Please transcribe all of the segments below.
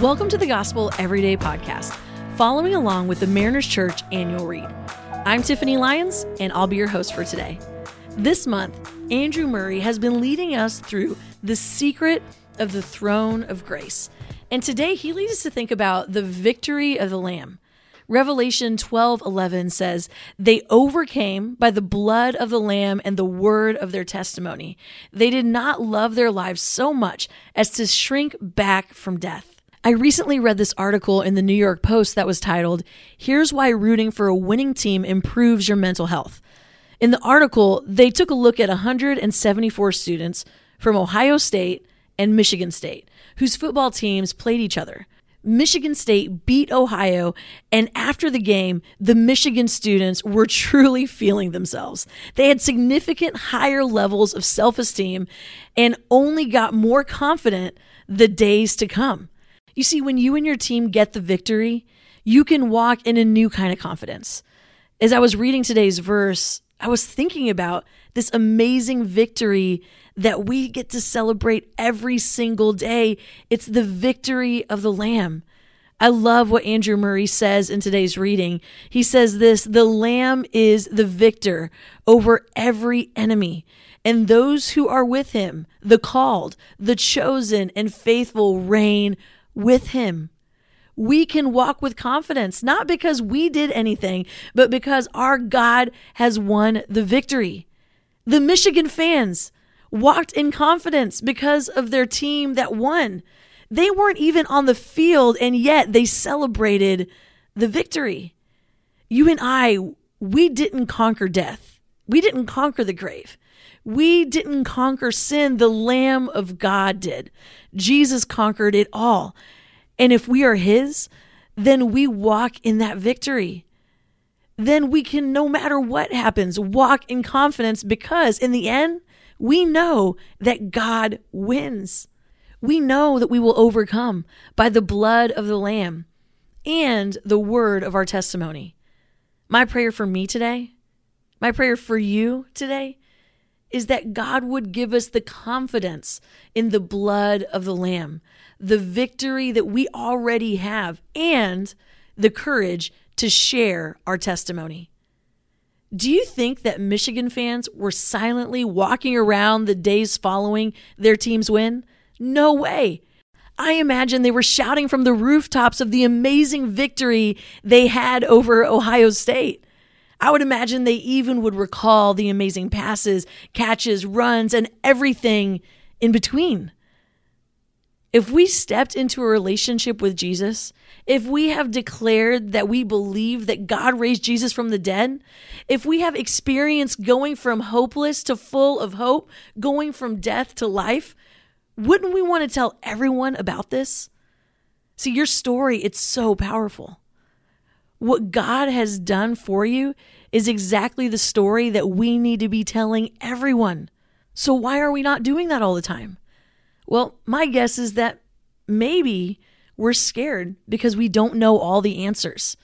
Welcome to the Gospel Everyday Podcast, following along with the Mariners Church annual read. I'm Tiffany Lyons, and I'll be your host for today. This month, Andrew Murray has been leading us through the secret of the throne of grace. And today he leads us to think about the victory of the Lamb. Revelation 12 11 says, They overcame by the blood of the Lamb and the word of their testimony. They did not love their lives so much as to shrink back from death. I recently read this article in the New York Post that was titled, Here's Why Rooting for a Winning Team Improves Your Mental Health. In the article, they took a look at 174 students from Ohio State and Michigan State, whose football teams played each other. Michigan State beat Ohio, and after the game, the Michigan students were truly feeling themselves. They had significant higher levels of self esteem and only got more confident the days to come. You see, when you and your team get the victory, you can walk in a new kind of confidence. As I was reading today's verse, I was thinking about this amazing victory that we get to celebrate every single day. It's the victory of the Lamb. I love what Andrew Murray says in today's reading. He says this The Lamb is the victor over every enemy, and those who are with him, the called, the chosen, and faithful, reign with him. We can walk with confidence, not because we did anything, but because our God has won the victory. The Michigan fans, walked in confidence because of their team that won. They weren't even on the field, and yet they celebrated the victory. You and I, we didn't conquer death, we didn't conquer the grave. We didn't conquer sin. The Lamb of God did. Jesus conquered it all. And if we are His, then we walk in that victory. Then we can, no matter what happens, walk in confidence because in the end, we know that God wins. We know that we will overcome by the blood of the Lamb and the word of our testimony. My prayer for me today, my prayer for you today, is that God would give us the confidence in the blood of the Lamb, the victory that we already have, and the courage to share our testimony. Do you think that Michigan fans were silently walking around the days following their team's win? No way. I imagine they were shouting from the rooftops of the amazing victory they had over Ohio State. I would imagine they even would recall the amazing passes, catches, runs, and everything in between. If we stepped into a relationship with Jesus, if we have declared that we believe that God raised Jesus from the dead, if we have experienced going from hopeless to full of hope, going from death to life, wouldn't we want to tell everyone about this? See, your story, it's so powerful. What God has done for you is exactly the story that we need to be telling everyone. So, why are we not doing that all the time? Well, my guess is that maybe we're scared because we don't know all the answers.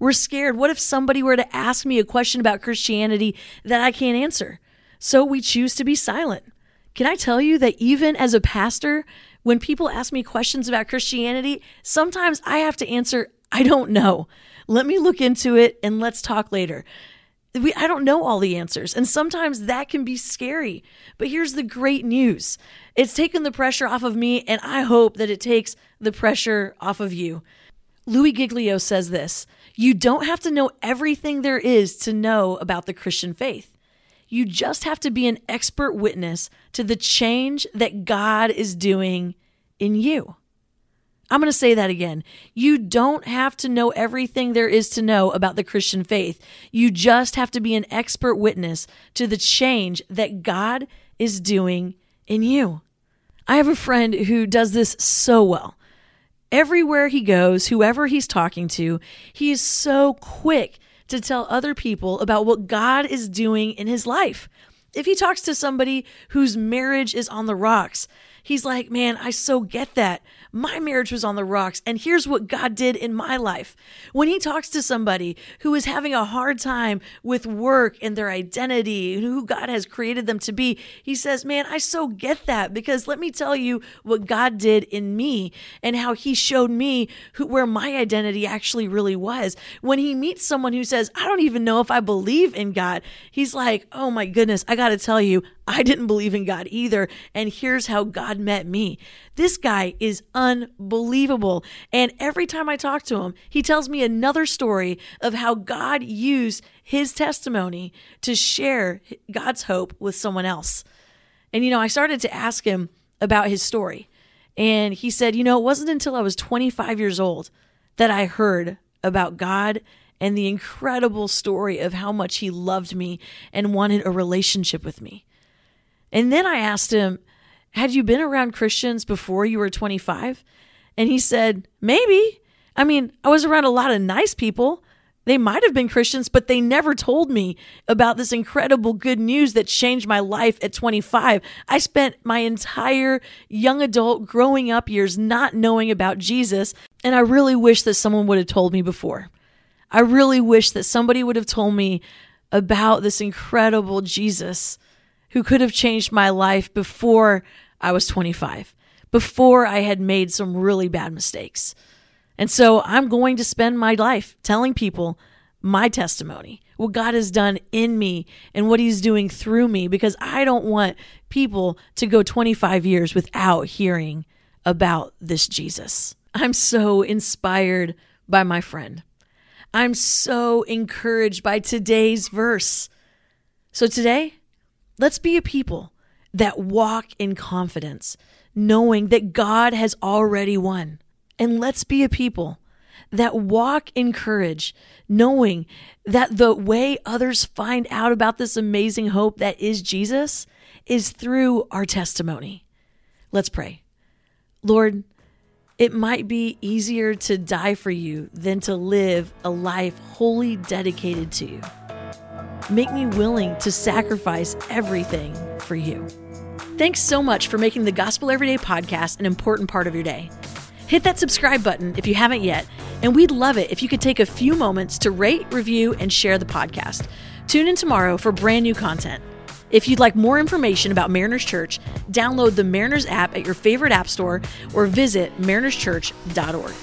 We're scared. What if somebody were to ask me a question about Christianity that I can't answer? So we choose to be silent. Can I tell you that even as a pastor, when people ask me questions about Christianity, sometimes I have to answer, I don't know. Let me look into it and let's talk later we, I don't know all the answers. And sometimes that can be scary. But here's the great news it's taken the pressure off of me, and I hope that it takes the pressure off of you. Louie Giglio says this You don't have to know everything there is to know about the Christian faith. You just have to be an expert witness to the change that God is doing in you. I'm going to say that again. You don't have to know everything there is to know about the Christian faith. You just have to be an expert witness to the change that God is doing in you. I have a friend who does this so well. Everywhere he goes, whoever he's talking to, he is so quick to tell other people about what God is doing in his life. If he talks to somebody whose marriage is on the rocks, He's like, Man, I so get that. My marriage was on the rocks, and here's what God did in my life. When he talks to somebody who is having a hard time with work and their identity and who God has created them to be, he says, Man, I so get that because let me tell you what God did in me and how he showed me who, where my identity actually really was. When he meets someone who says, I don't even know if I believe in God, he's like, Oh my goodness, I got to tell you, I didn't believe in God either. And here's how God met me. This guy is unbelievable. And every time I talk to him, he tells me another story of how God used his testimony to share God's hope with someone else. And, you know, I started to ask him about his story. And he said, you know, it wasn't until I was 25 years old that I heard about God and the incredible story of how much he loved me and wanted a relationship with me. And then I asked him, Had you been around Christians before you were 25? And he said, Maybe. I mean, I was around a lot of nice people. They might have been Christians, but they never told me about this incredible good news that changed my life at 25. I spent my entire young adult growing up years not knowing about Jesus, and I really wish that someone would have told me before. I really wish that somebody would have told me about this incredible Jesus who could have changed my life before I was 25, before I had made some really bad mistakes. And so I'm going to spend my life telling people my testimony, what God has done in me and what He's doing through me, because I don't want people to go 25 years without hearing about this Jesus. I'm so inspired by my friend. I'm so encouraged by today's verse. So today, Let's be a people that walk in confidence, knowing that God has already won. And let's be a people that walk in courage, knowing that the way others find out about this amazing hope that is Jesus is through our testimony. Let's pray. Lord, it might be easier to die for you than to live a life wholly dedicated to you. Make me willing to sacrifice everything for you. Thanks so much for making the Gospel Everyday podcast an important part of your day. Hit that subscribe button if you haven't yet, and we'd love it if you could take a few moments to rate, review, and share the podcast. Tune in tomorrow for brand new content. If you'd like more information about Mariners Church, download the Mariners app at your favorite app store or visit marinerschurch.org.